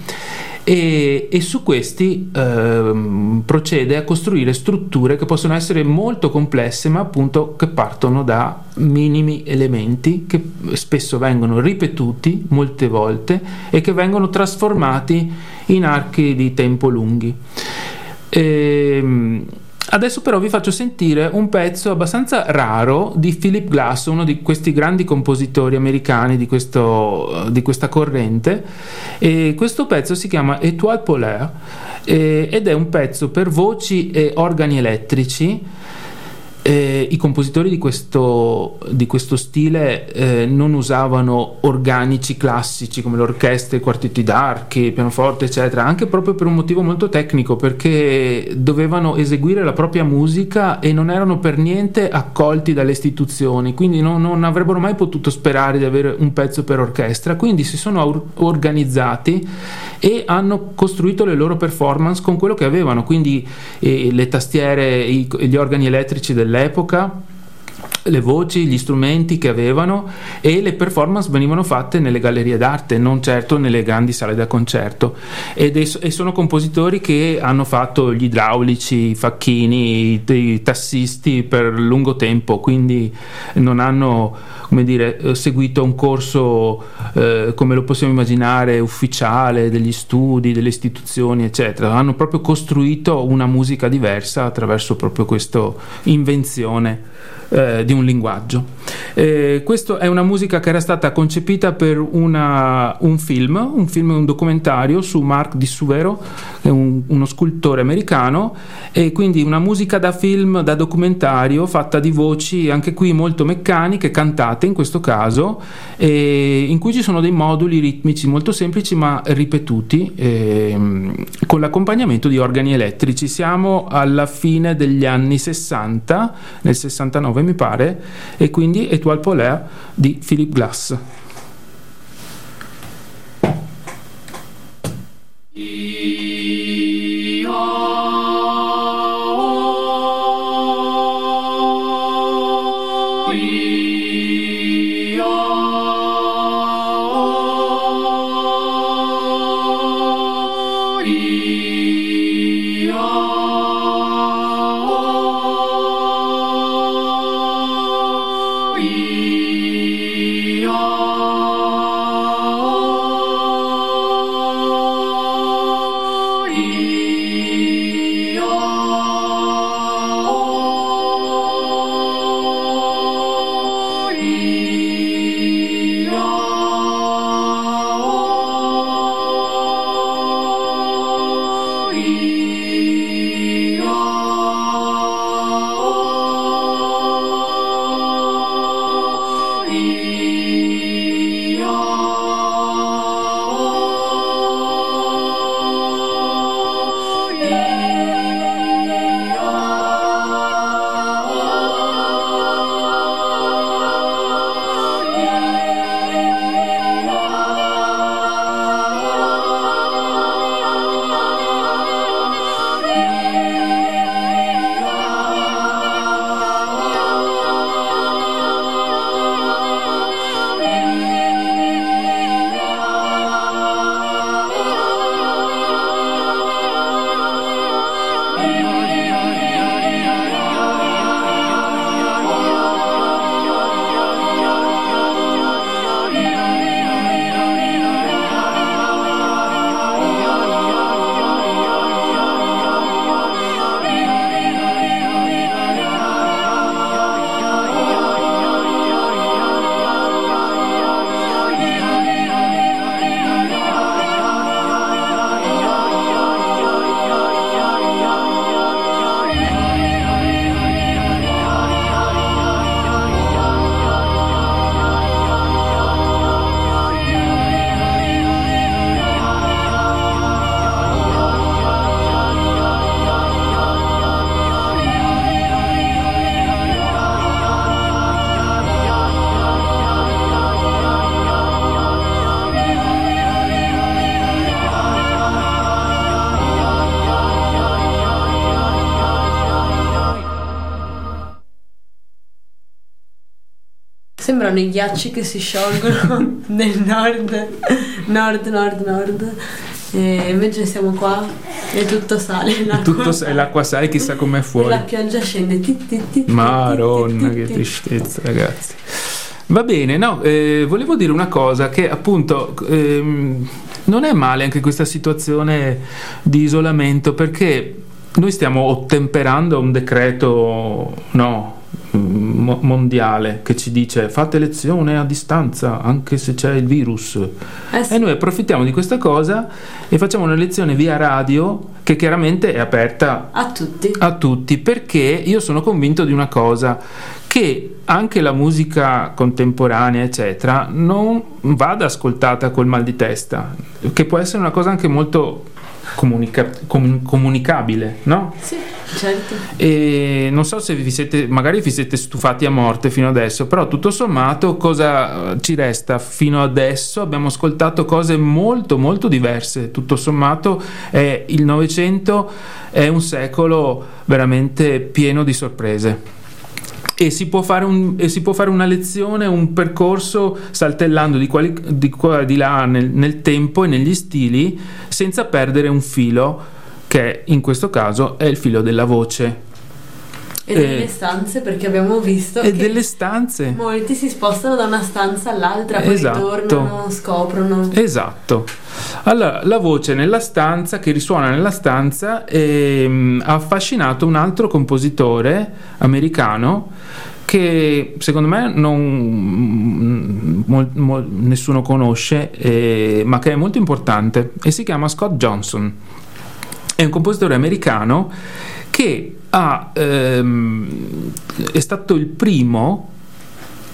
Speaker 2: e, e su questi eh, procede a costruire strutture che possono essere molto complesse ma appunto che partono da minimi elementi che spesso vengono ripetuti molte volte e che vengono trasformati in archi di tempo lunghi. Ehm, Adesso però vi faccio sentire un pezzo abbastanza raro di Philip Glass, uno di questi grandi compositori americani di, questo, di questa corrente. E questo pezzo si chiama Étoile polaire ed è un pezzo per voci e organi elettrici eh, I compositori di questo, di questo stile eh, non usavano organici classici come l'orchestra, i quartetti d'archi, il pianoforte, eccetera, anche proprio per un motivo molto tecnico, perché dovevano eseguire la propria musica e non erano per niente accolti dalle istituzioni, quindi non, non avrebbero mai potuto sperare di avere un pezzo per orchestra, quindi si sono or- organizzati e hanno costruito le loro performance con quello che avevano, quindi eh, le tastiere, i, gli organi elettrici del dell'epoca le voci, gli strumenti che avevano e le performance venivano fatte nelle gallerie d'arte, non certo nelle grandi sale da concerto. È, e sono compositori che hanno fatto gli idraulici, i facchini, i, i tassisti per lungo tempo, quindi non hanno come dire, eh, seguito un corso eh, come lo possiamo immaginare ufficiale degli studi, delle istituzioni, eccetera. Hanno proprio costruito una musica diversa attraverso proprio questa invenzione eh, di un linguaggio. Eh, questa è una musica che era stata concepita per una, un film, un film, un documentario su Mark Di Suvero, che è un, uno scultore americano, e quindi una musica da film, da documentario, fatta di voci anche qui molto meccaniche, cantate piatte in questo caso eh, in cui ci sono dei moduli ritmici molto semplici ma ripetuti eh, con l'accompagnamento di organi elettrici. Siamo alla fine degli anni 60, nel 69 mi pare, e quindi Étoile Polaire di Philip Glass.
Speaker 1: I- sembrano i ghiacci che si sciolgono nel nord, nord, nord, nord. E invece siamo qua e tutto sale. L'acqua,
Speaker 2: Tutto sa- e l'acqua sale chissà com'è
Speaker 1: E
Speaker 2: fuori.
Speaker 1: la pioggia scende.
Speaker 2: Maronna, che tristezza, ragazzi. Va bene, no, eh, volevo dire una cosa che appunto ehm, non è male anche questa situazione di isolamento perché noi stiamo ottemperando a un decreto, no, mondiale che ci dice fate lezione a distanza anche se c'è il virus.
Speaker 1: Eh sì.
Speaker 2: E noi approfittiamo di questa cosa e facciamo una lezione via radio che chiaramente è aperta
Speaker 1: A tutti.
Speaker 2: a tutti perché io sono convinto di una cosa che anche la musica contemporanea eccetera non vada ascoltata col mal di testa che può essere una cosa anche molto comunica- com- comunicabile no?
Speaker 1: Sì, certo.
Speaker 2: E non so se vi siete, magari vi siete stufati a morte fino adesso, però tutto sommato cosa eh, ci resta fino adesso? Abbiamo ascoltato cose molto molto diverse, tutto sommato è, il Novecento è un secolo veramente pieno di sorprese. E si, può fare un- e si può fare una lezione, un percorso saltellando di, quali- di qua e di là nel, nel tempo e negli stili senza perdere un filo che in questo caso è il filo della voce
Speaker 1: E
Speaker 2: Eh.
Speaker 1: delle stanze perché abbiamo visto
Speaker 2: e
Speaker 1: che
Speaker 2: delle stanze.
Speaker 1: molti si spostano da una stanza all'altra, poi
Speaker 2: Esatto.
Speaker 1: ritornano, scoprono.
Speaker 2: Esatto. Allora, la voce nella stanza, che risuona nella stanza, ehm, ha affascinato un altro compositore americano che secondo me non, mol- mol- nessuno conosce, eh, ma che è molto importante e si chiama Scott Johnson. È un compositore americano che ha, ehm, è stato il primo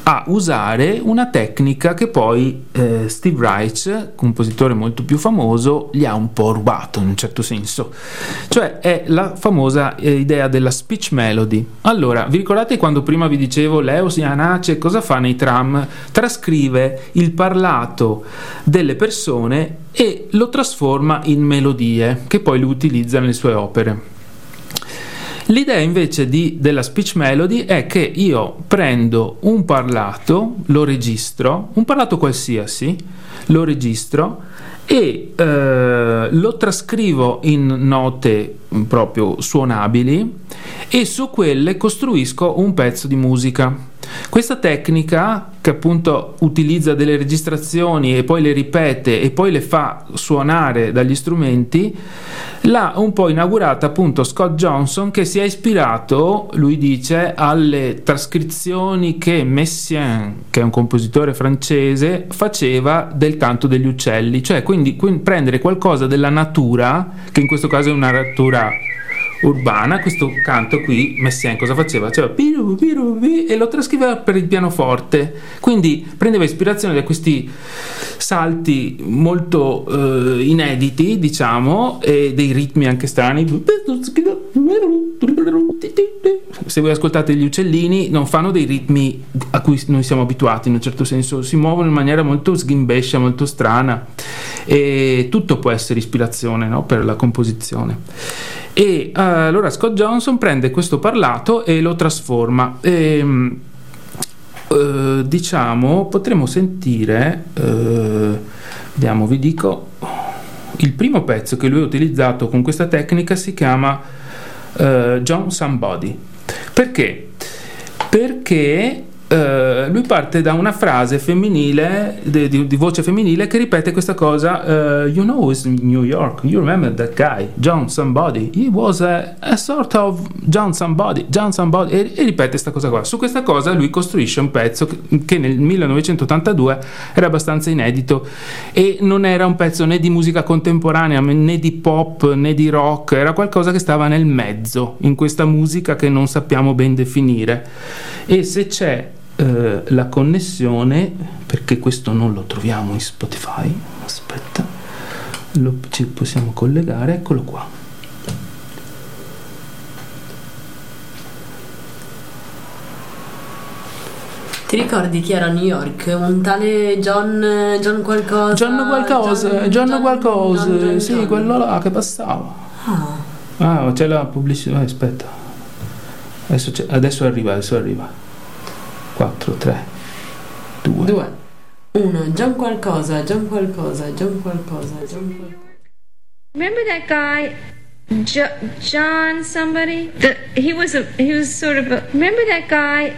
Speaker 2: a usare una tecnica che poi eh, Steve Reich, compositore molto più famoso, gli ha un po' rubato in un certo senso. Cioè è la famosa eh, idea della speech melody. Allora, vi ricordate quando prima vi dicevo Leo Sianace cosa fa nei tram? Trascrive il parlato delle persone e lo trasforma in melodie che poi lui utilizza nelle sue opere. L'idea invece di- della speech melody è che io prendo un parlato, lo registro, un parlato qualsiasi, lo registro e eh, lo trascrivo in note mm, proprio suonabili e su quelle costruisco un pezzo di musica. Questa tecnica, che appunto utilizza delle registrazioni e poi le ripete e poi le fa suonare dagli strumenti, l'ha un po' inaugurata appunto Scott Johnson che si è ispirato, lui dice, alle trascrizioni che Messiaen, che è un compositore francese, faceva del canto degli uccelli, cioè quindi, prendere qualcosa della natura, che in questo caso è una natura urbana, questo canto qui, Messiaen cosa faceva? Faceva piru, piru, pi, e lo trascriveva per il pianoforte, quindi prendeva ispirazione da questi salti molto eh, inediti, diciamo, e dei ritmi anche strani. Se voi ascoltate gli uccellini, non fanno dei ritmi a cui noi siamo abituati in un certo senso, si muovono in maniera molto sghimbescia, molto strana, e tutto può essere ispirazione no, per la composizione. E eh, allora Scott Johnson prende questo parlato e lo trasforma. E, eh, diciamo, potremmo sentire, eh, vediamo, vi dico, il primo pezzo che lui ha utilizzato con questa tecnica si chiama John Somebody. Perché? Perché eh, lui parte da una frase femminile, di, di- di voce femminile, che ripete questa cosa: eh, You know, it's New York. You remember that guy, John Somebody. He was a, a sort of John Somebody, John Somebody. E, e ripete questa cosa qua. Su questa cosa lui costruisce un pezzo che, che nel 1982 era abbastanza inedito e non era un pezzo né di musica contemporanea né di pop né di rock, era qualcosa che stava nel mezzo in questa musica che non sappiamo ben definire. E se c'è eh, la connessione, perché questo non lo troviamo in Spotify, aspetta, lo, ci possiamo collegare, eccolo qua.
Speaker 1: Ti ricordi chi era a New York? Un tale John, John qualcosa?
Speaker 2: John qualcosa, John, qualcosa,
Speaker 1: John, John,
Speaker 2: sì,
Speaker 1: John.
Speaker 2: quello là che passava.
Speaker 1: Ah,
Speaker 2: Ah, c'è la pubblicità, eh, aspetta. Adesso, adesso arriva, adesso arriva. 4, 3. due.
Speaker 1: Due. Uno, John qualcosa, John qualcosa, John qualcosa, John qualcosa.
Speaker 8: Remember that guy, jo- John somebody? The, he was a he was sort of a. Remember that guy,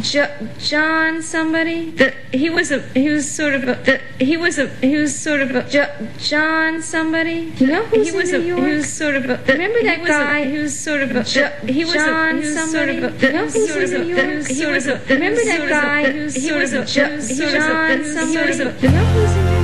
Speaker 8: jo- John somebody? The, he was a he was sort of a. The, he was a he was sort of a jo- John somebody? You know he was a he was sort of a. The, remember that guy? he was sort of a. Jo- he was John a, he was somebody? Sort of a, you know who's sort of a. He was a. Remember that guy? He was sort of a. Jo- John somebody? You know who's in New York?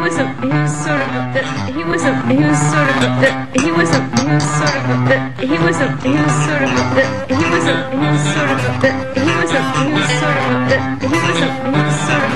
Speaker 8: Was a he was sort of a he was a he was sort of a he was a he was sort of a he was a he was sort of a he was a he was sort of a he was a he was sort of a he was a he was sort of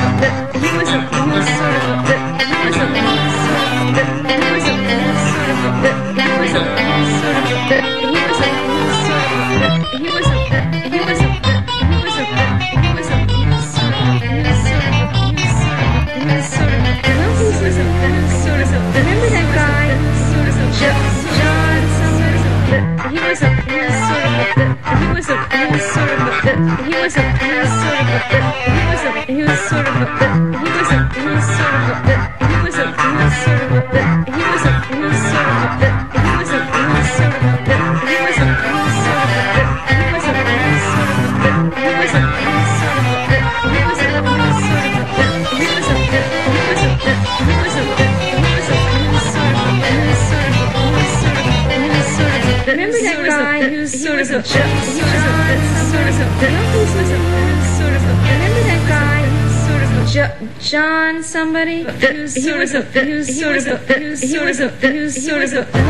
Speaker 8: was a he was sort of a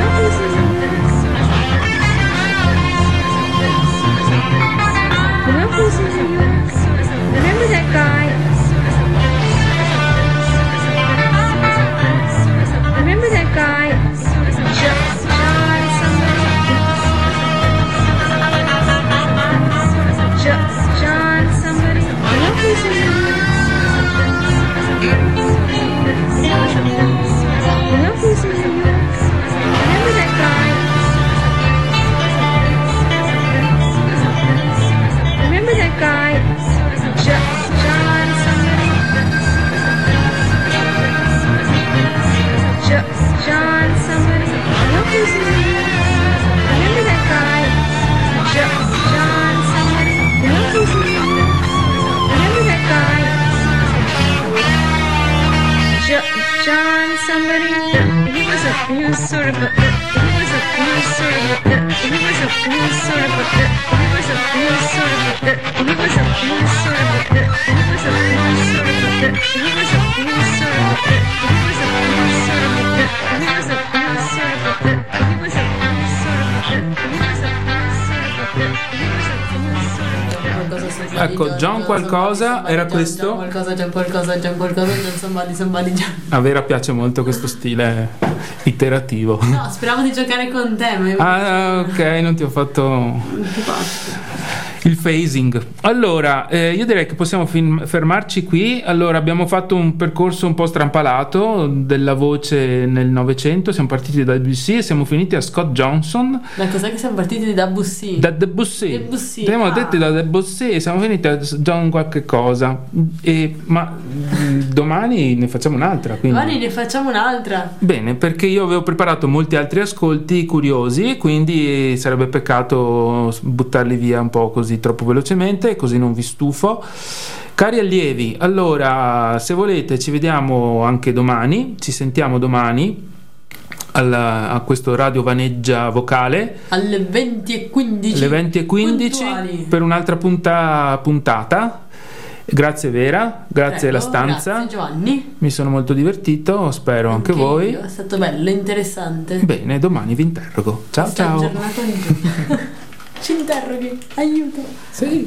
Speaker 8: John
Speaker 1: qualcosa
Speaker 2: era questo.
Speaker 1: Qualcosa, John qualcosa, John qualcosa, John somebody, somebody, John.
Speaker 2: A Vera piace molto questo stile iterativo.
Speaker 1: No, speravo di giocare con te, ma
Speaker 2: Ah, ok, non ti ho fatto
Speaker 1: non ti faccio.
Speaker 2: Il phasing. Allora, eh, io direi che possiamo fin- fermarci qui. Allora, abbiamo fatto un percorso un po' strampalato della voce nel Novecento. Siamo partiti da Debussy e siamo finiti a Scott Johnson.
Speaker 1: Da cos'è che siamo partiti da Bussy?
Speaker 2: Da Debussy.
Speaker 1: Debussy,
Speaker 2: Siamo
Speaker 1: ah.
Speaker 2: detti da Debussy e siamo finiti a John qualche cosa. E- ma mm, domani ne facciamo un'altra. Quindi.
Speaker 1: Domani ne facciamo un'altra.
Speaker 2: Bene, perché io avevo preparato molti altri ascolti curiosi, quindi sarebbe peccato buttarli via un po' così troppo velocemente, così non vi stufo. Cari allievi, allora se volete ci vediamo anche domani, ci sentiamo domani alla- a questo Radio Vaneggia vocale
Speaker 1: Alle 20 e 15.
Speaker 2: alle 20 e 15
Speaker 1: puntuali.
Speaker 2: per un'altra punta- puntata. Grazie Vera, grazie
Speaker 1: Prego,
Speaker 2: la stanza.
Speaker 1: Grazie Giovanni.
Speaker 2: Mi sono molto divertito, spero anche, voi.
Speaker 1: io, È stato bello, interessante.
Speaker 2: Bene, domani vi interrogo. Ciao
Speaker 1: Sto
Speaker 2: ciao.
Speaker 1: ci interroghi, aiuto.
Speaker 2: Sì.